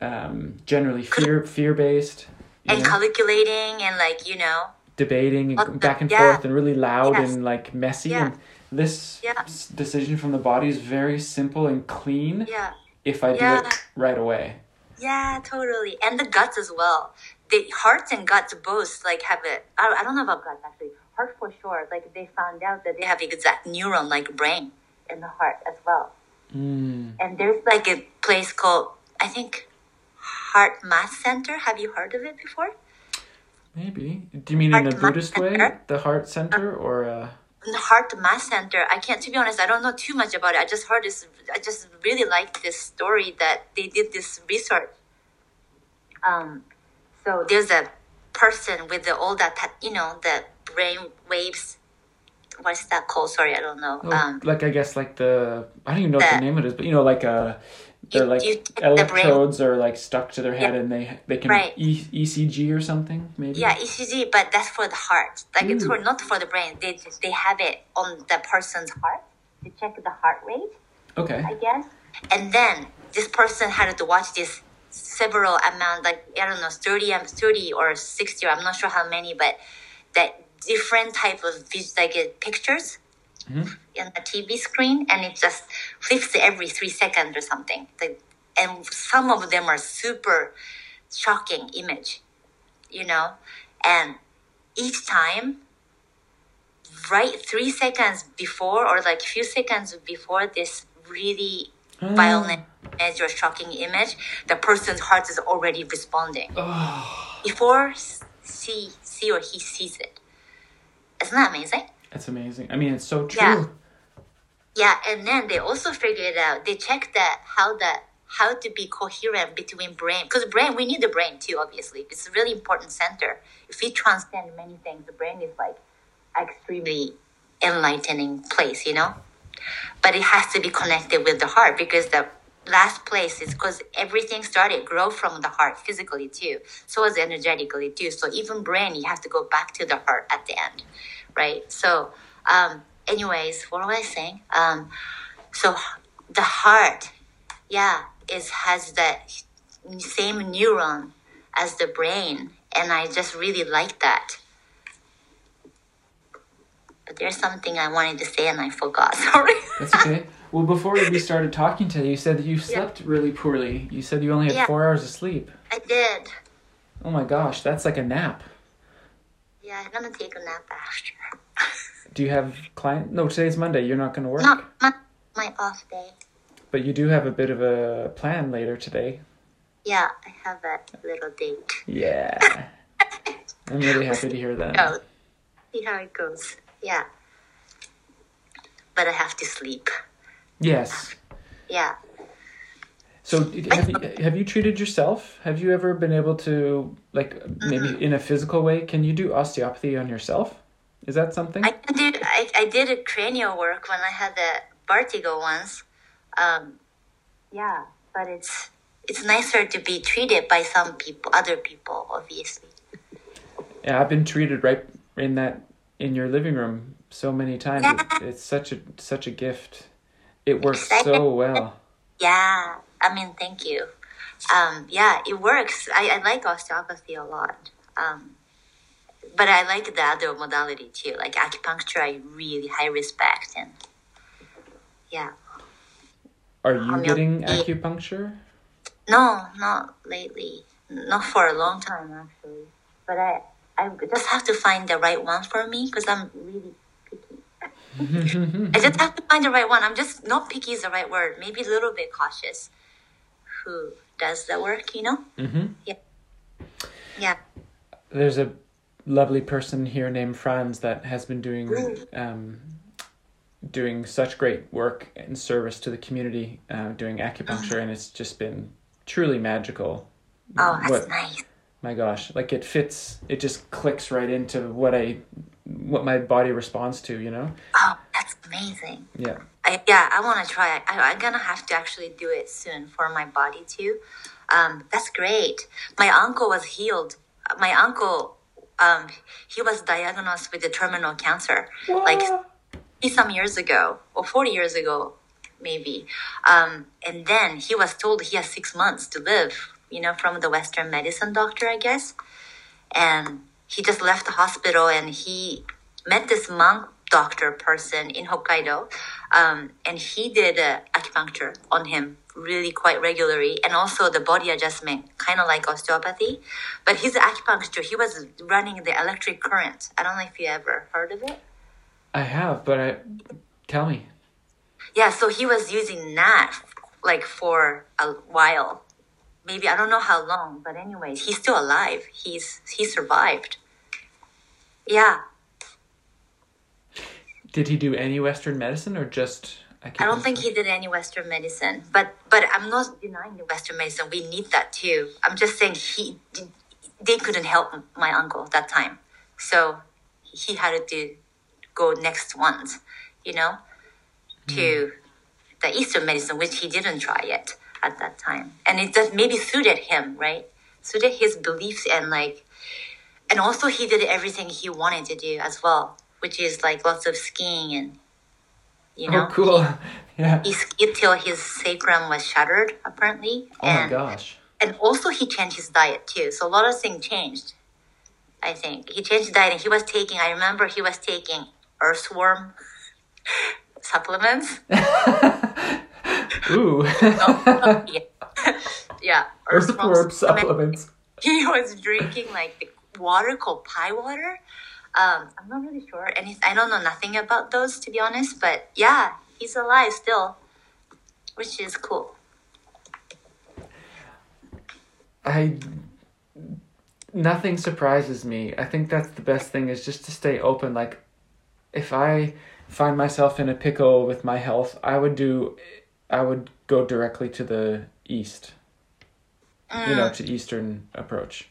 um, generally fear fear based. and calculating and like you know debating and What going the- back and yeah. forth and really loud Yes. and like messy Yeah. and this Yeah. decision from the body is very simple and clean yeah if I do Yeah. it right away. Yeah, totally. And the guts as well. The hearts and guts both like have a. I, I don't know about guts actually. Heart for sure. Like they found out that they have exact neuron like brain in the heart as well. Mm. And there's like a place called I think HeartMath Center. Have you heard of it before? Maybe. Do you mean in a Heart Buddhist way, the heart center, or uh, HeartMath Center. I can't. To be honest, I don't know too much about it. I just heard this. I just really liked this story that they did this research. Um, so there's a person with the, all that you know the brain waves. What's that called? Sorry, I don't know. oh, Um, like I guess like the I don't even know what the the- name it is, but you know like uh they're like you take the electrodes are like stuck to their head Yeah. and they they can Right. e- ECG or something maybe. yeah, ECG, but that's for the heart. Like it's for not for the brain. They they have it on the person's heart to check the heart rate. Okay. I guess. And then this person had to watch this several amount, like I don't know, thirty, um, 30 or sixty, or I'm not sure how many, but that different type of vis- like uh, pictures Mhm. in the TV screen, and it just flips every three seconds or something. Like, and some of them are super shocking image, you know, and each time right three seconds before or like a few seconds before this really Ah. violent image or shocking image, the person's heart is already responding Oh, before she, she or he sees it. Isn't that amazing? That's amazing. I mean, it's so true. Yeah. Yeah, and then they also figured out they checked that how the how to be coherent between brain because brain we need the brain too obviously it's a really important center if we transcend many things the brain is like extremely enlightening place you know but it has to be connected with the heart because the last place is because everything started grow from the heart physically too. So as energetically too. So even brain you have to go back to the heart at the end right? So um anyways what was i saying? Um so the heart yeah is has the same neuron as the brain and i just really like that. But there's something i wanted to say and i forgot (laughs) sorry. That's okay. Well, before we started talking today, you you said that you slept really poorly. You said you only had Yeah. four hours of sleep. i did Oh my gosh, that's like a nap. yeah i'm gonna take a nap after (laughs) Do you have client? No, today's Monday. You're not to work, not my, my off day but you do have a bit of a plan later today. yeah i have a little date Yeah. (laughs) I'm really happy to hear that. oh see how it goes yeah but i have to sleep Yes. yeah So have you, have you treated yourself? Have you ever been able to like maybe in a physical way? Can you do osteopathy on yourself? Is that something? I did I, I did a cranial work when I had the vertigo once. Um, yeah, but it's it's nicer to be treated by some people, other people, obviously. Yeah, I've been treated right in that in your living room so many times. Yeah. It, it's such a such a gift. It works so well. Yeah, I mean, thank you. Um, yeah, it works. I, I like osteopathy a lot. Um, but I like the other modality too, like acupuncture. I really high respect and yeah. Are you getting acupuncture? No, not lately. not for a long time actually. But I I just have to find the right one for me because I'm really. I just have to find the right one. I'm just not picky is the right word. Maybe a little bit cautious. Who does the work? You know? hmm Yeah. Yeah. There's a lovely person here named Franz that has been doing um, doing such great work and service to the community, uh, doing acupuncture, and it's just been truly magical. Oh, that's What- nice. my gosh like it fits it just clicks right into what i what my body responds to you know Oh, that's amazing. yeah I, yeah, I want to try. I, I'm gonna have to actually do it soon for my body too. Um, that's great. My uncle was healed. My uncle, um, he was diagnosed with a terminal cancer like some years ago or 40 years ago, maybe. Um, and then he was told he has six months to live. You know, from the Western medicine doctor, I guess. And he just left the hospital and he met this monk doctor person in Hokkaido, um, and he did uh, acupuncture on him really quite regularly, and also the body adjustment, kind of like osteopathy. But his acupuncture, he was running the electric current. I don't know if you ever heard of it. i have but i tell me Yeah, so he was using that like for a while. Maybe I don't know how long, but anyways, he's still alive. He's he survived. Yeah, did he do any western medicine or just I don't think he did any Western medicine, but but I'm not denying the Western medicine. We need that too. I'm just saying he they couldn't help my uncle that time, so he had to go next ones, you know, to hmm. the Eastern medicine, which he didn't try yet at that time, and it just maybe suited him, right? Suited his beliefs and like, and also he did everything he wanted to do as well, which is like lots of skiing and. You oh, know, oh cool. (laughs) Yeah. He skied till his sacrum was shattered apparently oh my and gosh. and also he changed his diet too. So a lot of things changed i think. He changed his diet and he was taking i remember he was taking earthworm (laughs) supplements (laughs) ooh (laughs) (laughs) (laughs) yeah, yeah earthworm supplements. supplements he was drinking like the water called pi water um, i'm not really sure and i don't know nothing about those to be honest but yeah he's alive still which is cool I nothing surprises me. I think that's the best thing is just to stay open. Like if I find myself in a pickle with my health, I would do I would go directly to the east. You know, uh, to eastern approach.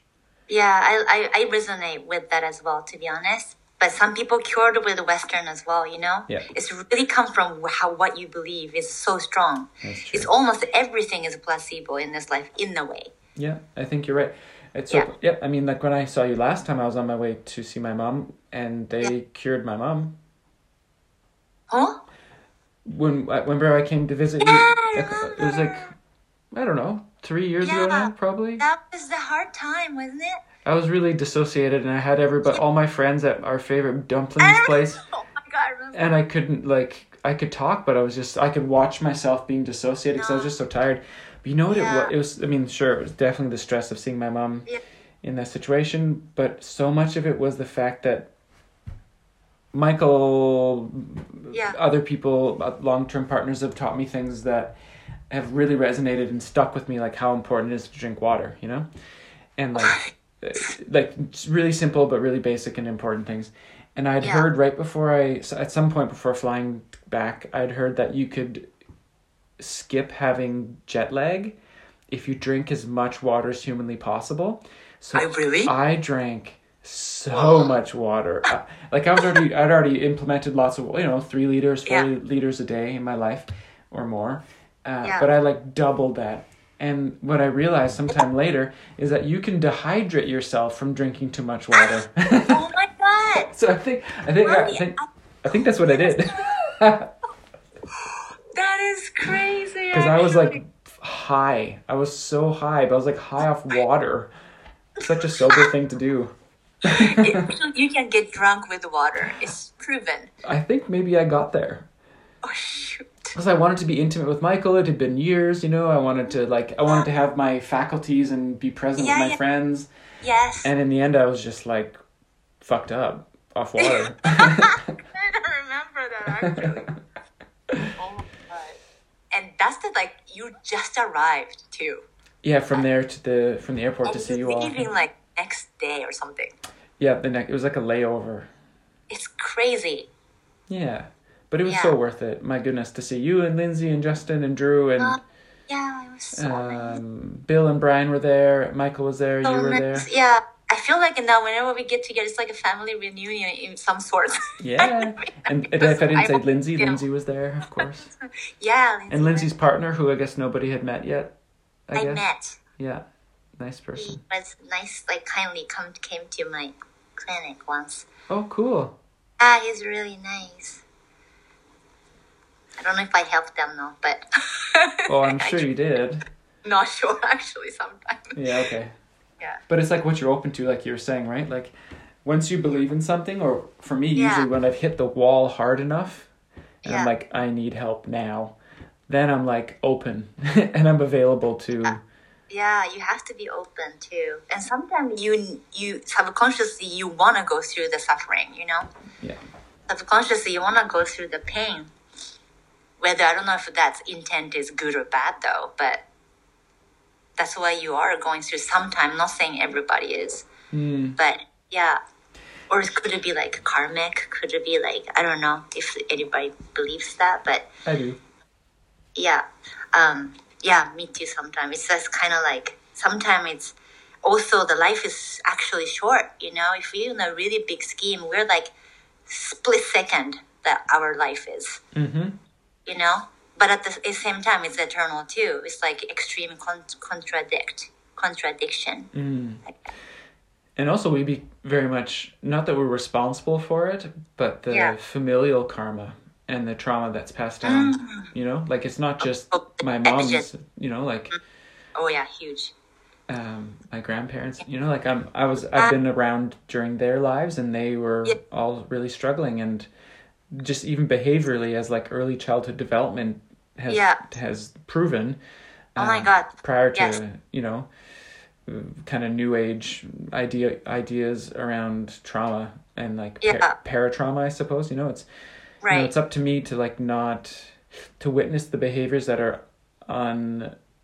Yeah, I, I, I resonate with that as well, to be honest. But some people cured with Western as well, you know? Yeah. It's really come from how what you believe is so strong. That's true. It's almost everything is a placebo in this life, in a way. Yeah, I think you're right. It's so Yeah. yeah. I mean, like when I saw you last time, I was on my way to see my mom, and they Yeah. cured my mom. Huh? When I- whenever I came to visit Yeah, you, it was like I don't know, three years ago now, probably. That was the hard time, wasn't it? I was really dissociated, and I had everybody, all my friends at our favorite dumplings place, (laughs) Oh my god, I remember. and I couldn't like I could talk, but I was just I could watch myself being dissociated because I was just so tired. But you know what Yeah. it was? It was. I mean, sure, it was definitely the stress of seeing my mom Yeah. in that situation, but so much of it was the fact that Michael, Yeah. other people, long term partners have taught me things that have really resonated and stuck with me, like how important it is to drink water, you know, and like uh, like really simple but really basic and important things. And I'd Yeah. heard right before I, at some point before flying back, I'd heard that you could skip having jet lag if you drink as much water as humanly possible. So I really? I drank so much water. Uh, like I was already, I'd already implemented lots of, you know, three liters, four Yeah. liters a day in my life or more. Uh, Yeah. But I like doubled that. And what I realized sometime later is that you can dehydrate yourself from drinking too much water. (laughs) oh my god! (laughs) so I think, I think, I Really? think, I think that's what I did. (laughs) That is crazy. Because I was like high. I was so high, but I was like high off water. Such a sober thing to do. It- (laughs) you can get drunk with water. It's proven. I think maybe I got there. Oh shoot. because I wanted to be intimate with Michael. It had been years, you know. I wanted to like I wanted to have my faculties and be present Yeah, with my yeah. friends. Yes. And in the end, I was just like fucked up off water. (laughs) I (laughs) don't remember that actually. oh my god. And that's the like you just arrived too. yeah, from there to the from the airport And to see you're all. leaving like next day or something. Yeah, the next it was like a layover. It's crazy. Yeah, but it was Yeah. so worth it. My goodness, to see you and Lindsay and Justin and Drew and Uh, Yeah, it was so nice. um, Bill and Brian were there. Michael was there. So you were nice. there. Yeah. I feel like now whenever we get together, it's like a family reunion in some sort. (laughs) Yeah, and, if I didn't say Lindsay, yeah. Lindsay was there, of course, (laughs) yeah. and Lindsay's partner, who I guess nobody had met yet. I, I guess. met. Yeah, nice person. He was nice, like kindly come came to my clinic once. Oh, cool. Ah, he's really nice. I don't know if I helped them though, but (laughs) Oh, I'm sure you did. not sure (laughs) actually sometimes. Yeah, okay. (laughs) Yeah. But it's like what you're open to, like you were saying, right? Like once you believe in something, or for me, Yeah. usually when I've hit the wall hard enough, and I'm like, I need help now, then I'm like open and I'm available to. Yeah, you have to be open too. And sometimes you you subconsciously you want to go through the suffering, you know? Yeah. Subconsciously you want to go through the pain. Whether I don't know if that intent is good or bad though, but that's why you are going through sometime, not saying everybody is. Hmm. But yeah. Or could it be like karmic? Could it be like I don't know if anybody believes that, but I do. yeah um yeah me too sometimes. It's just kind of like sometimes it's also the life is actually short you know? If we're in a really big scheme we're like split second that our life is. Mm-hmm. you know? But at the same time it's eternal too. It's like extreme con- contradict contradiction. Mm. And also, we be very much not that we're responsible for it, but the Yeah. familial karma and the trauma that's passed down. You know, like it's not just Oh, my mom's. You know, like oh yeah huge um, my grandparents. You know, like I'm. I was. I've been around during their lives, and they were Yeah. all really struggling, and just even behaviorally, as like early childhood development has Yeah. has proven. Oh my um, God. Prior to Yes. you know, kind of new age idea ideas around trauma and like Yeah. par- paratrauma, I suppose. You know, it's you know, it's up to me to like not to witness the behaviors that are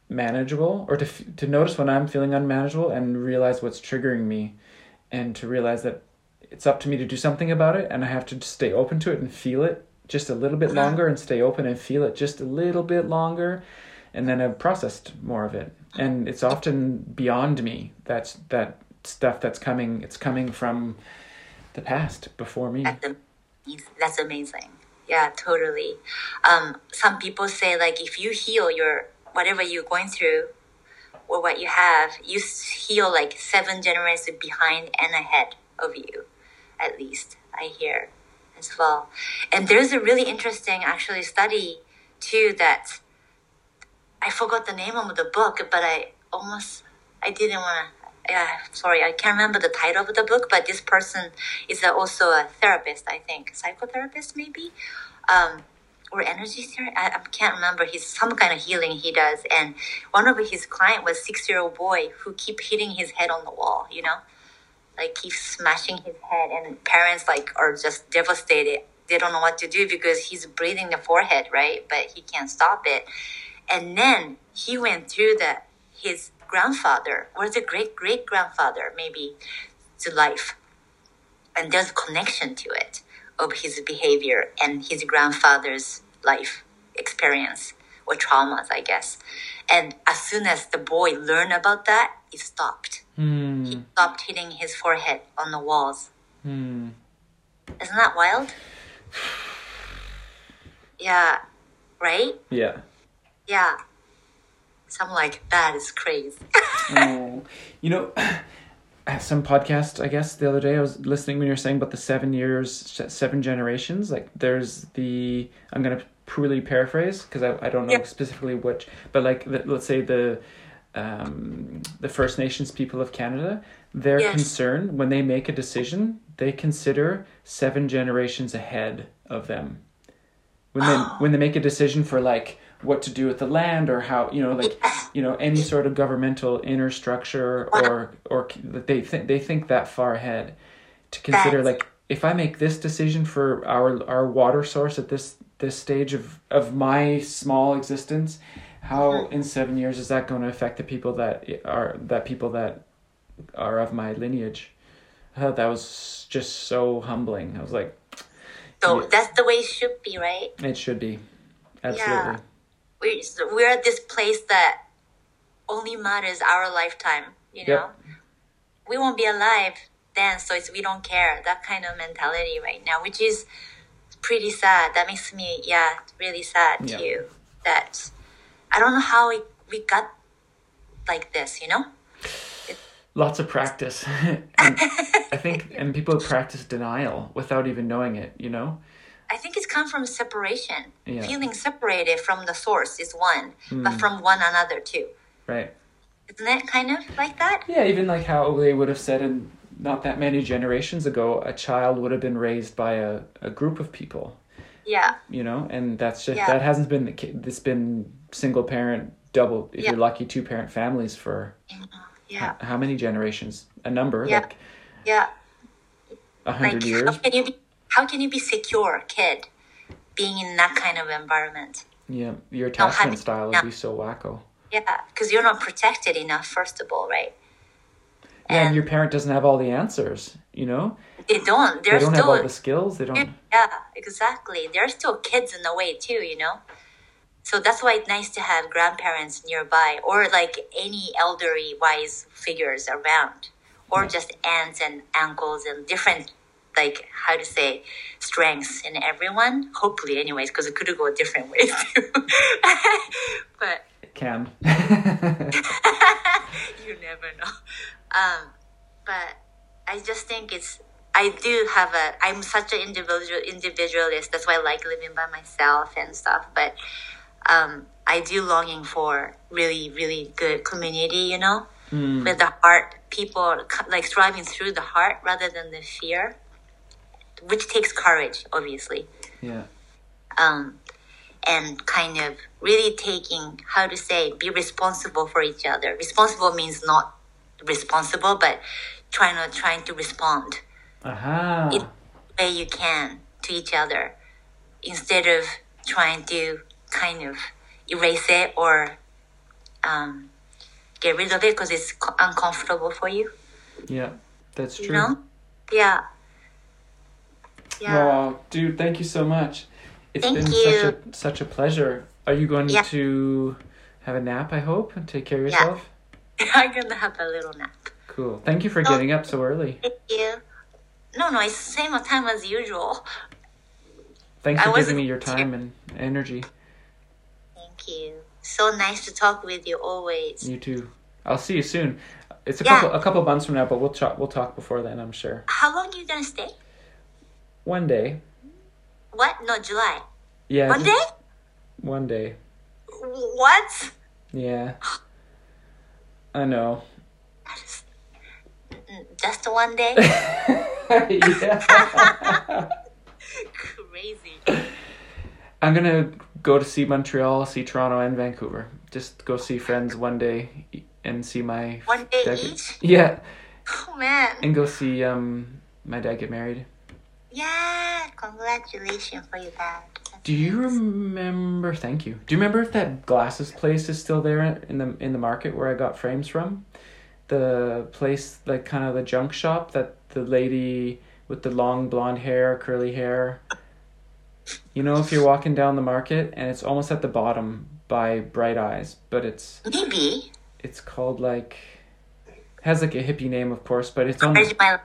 unmanageable or to to notice when I'm feeling unmanageable and realize what's triggering me and to realize that it's up to me to do something about it and I have to just stay open to it and feel it just a little bit Mhm. longer and stay open and feel it just a little bit longer and then I've processed more of it. And it's often beyond me that's that stuff that's coming it's coming from the past before me. That's, am- that's amazing. Yeah, totally. Um, some people say like if you heal your whatever you're going through or what you have, you heal like seven generations behind and ahead of you, at least I hear as well. And there's a really interesting actually study too that I forgot the name of the book, but I almost I didn't want to. Yeah, sorry, I can't remember the title of the book. But this person is also a therapist, I think, psychotherapist maybe, um, or energy therapist. I, I can't remember. He's some kind of healing he does, and one of his client was six year old boy who keep hitting his head on the wall. You know, like keeps smashing his head, and parents like are just devastated. They don't know what to do because he's breathing the forehead, right? But he can't stop it. And then he went through the his grandfather or the great great grandfather maybe the life, and there's connection to it of his behavior and his grandfather's life experience or traumas, I guess. And as soon as the boy learned about that, it stopped. hmm He stopped hitting his forehead on the walls. hmm Isn't that wild? (sighs) Yeah, right? yeah Yeah. So I'm like, that is crazy. (laughs) oh, you know, (clears throat) I have some podcast, I guess, the other day I was listening when you were saying about the seven years, seven generations. Like, there's the, I'm going to poorly paraphrase because I, I don't know Yeah. specifically which, but like, the, let's say the, um, the First Nations people of Canada, their Yes. concern when they make a decision, they consider seven generations ahead of them. when they (gasps) when they make a decision for like what to do with the land or how you know like you know any sort of governmental inner structure or or that they think they think that far ahead to consider like if I make this decision for our our water source at this this stage of of my small existence, how hmm. in seven years is that going to affect the people that are that people that are of my lineage? I thought that was just so humbling. I was like, So Yeah. that's the way it should be, right? it should be, absolutely. We're we're at this place that only matters our lifetime. You Yep. know, we won't be alive then, so it's we don't care. That kind of mentality right now, which is pretty sad. That makes me yeah really sad Yeah. too. That I don't know how we we got like this. You know. Lots of practice, (laughs) I think, and people practice denial without even knowing it. You know, I think it's come from separation. Yeah. Hmm. Feeling separated from the source is one, but from one another too. right? Isn't it kind of like that? Yeah, even like how they would have said in not that many generations ago, a child would have been raised by a, a group of people, Yeah. you know, and that's just Yeah. that hasn't been the ca- it's been single parent, double if Yeah. you're lucky, two parent families for Yeah. how many generations? A number, Yeah. like Yeah. a Like hundred how years. can you be how can you be secure, kid, being in that kind of environment? Yeah, your attachment style yeah. would be so wacko. Yeah, because you're not protected enough, first of all, right? Yeah, and And- your parent doesn't have all the answers, you know. They don't. They They're don't have all the skills. They don't. Yeah, exactly. They're still kids in a way too, you know. So that's why it's nice to have grandparents nearby, or like any elderly wise figures around, or just aunts and uncles and different, like how to say, strengths in everyone. Hopefully, anyways, because it could go a different ways (laughs) too. but Can. (laughs) (laughs) you never know. Um, but I just think it's. I do have a. I'm such an individual individualist. That's why I like living by myself and stuff. But um, I do longing for really, really good community. You know, with the heart, people like striving through the heart rather than the fear, which takes courage, obviously yeah. um, and kind of really taking how to say be responsible for each other. Responsible means not responsible, but trying to trying to respond Aha. It- the way you can to each other instead of trying to kind of erase it or um, get rid of it because it's co- uncomfortable for you. Yeah, that's You true. know? Yeah. Yeah. Wow, dude, thank you so much. It's Thank been you. such a such a pleasure. Are you going Yeah. to have a nap? I hope and take care of yourself? Yeah. (laughs) I'm gonna have a little nap. Cool. Thank you for Oh. getting up so early. Thank you. No, no, it's the same time as usual. Thanks for giving me your time and energy. Thank you. So nice to talk with you always. You too. I'll see you soon. It's a Yeah. couple a couple months from now, but we'll talk we'll talk before then. I'm sure. How long are you gonna stay? One day. What? No, July. Yeah. One day? One day. What? Yeah. I know. Just, Just one day? (laughs) yeah. Crazy. I'm gonna go to see Montreal, see Toronto, and Vancouver. Just go see friends one day and see my One day dad- each? Yeah, Oh man. and go see um my dad get married. Yeah, congratulations for your dad. Do you remember? Thank you. Do you remember if that glasses place is still there in the in the market where I got frames from? The place, like kind of the junk shop that the lady with the long blonde hair, curly hair. You know, if you're walking down the market and it's almost at the bottom by Bright Eyes, but it's Maybe. it's called like has like a hippie name, of course, but it's on. My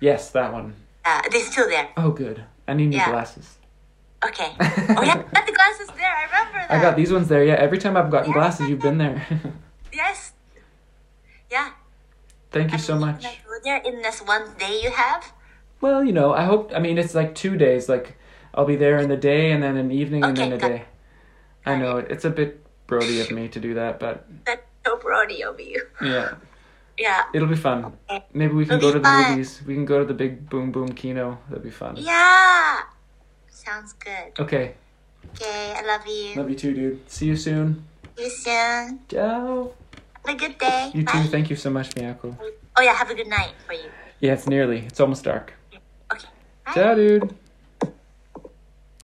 Yes, that one. Uh, they're still there. Oh, good. I need new Yeah. glasses. Okay. (laughs) Oh yeah, got the glasses there. I remember that. I got these ones there. Yeah, every time I've gotten glasses, you've been there. (laughs) Yes. Yeah. Thank you so I'm much. there in this one day you have. Well, you know, I hope. I mean, it's like two days. Like, I'll be there in the day, and then an evening, and then a day. I know. It's a bit brody of me to do that, but That's so brody of you. yeah, (laughs) Yeah. it'll be fun. Maybe we can It'll go to be the movies. We can go to the big Boom Boom Kino. That'd be fun. Yeah. Sounds good. Okay. Okay, I love you. Love you too, dude. See you soon. See you soon. Ciao. Have a good day. You too. Thank you so much, Miyako. Oh yeah, have a good night for you. Yeah, it's nearly. It's almost dark. Okay. Bye. Ciao, dude.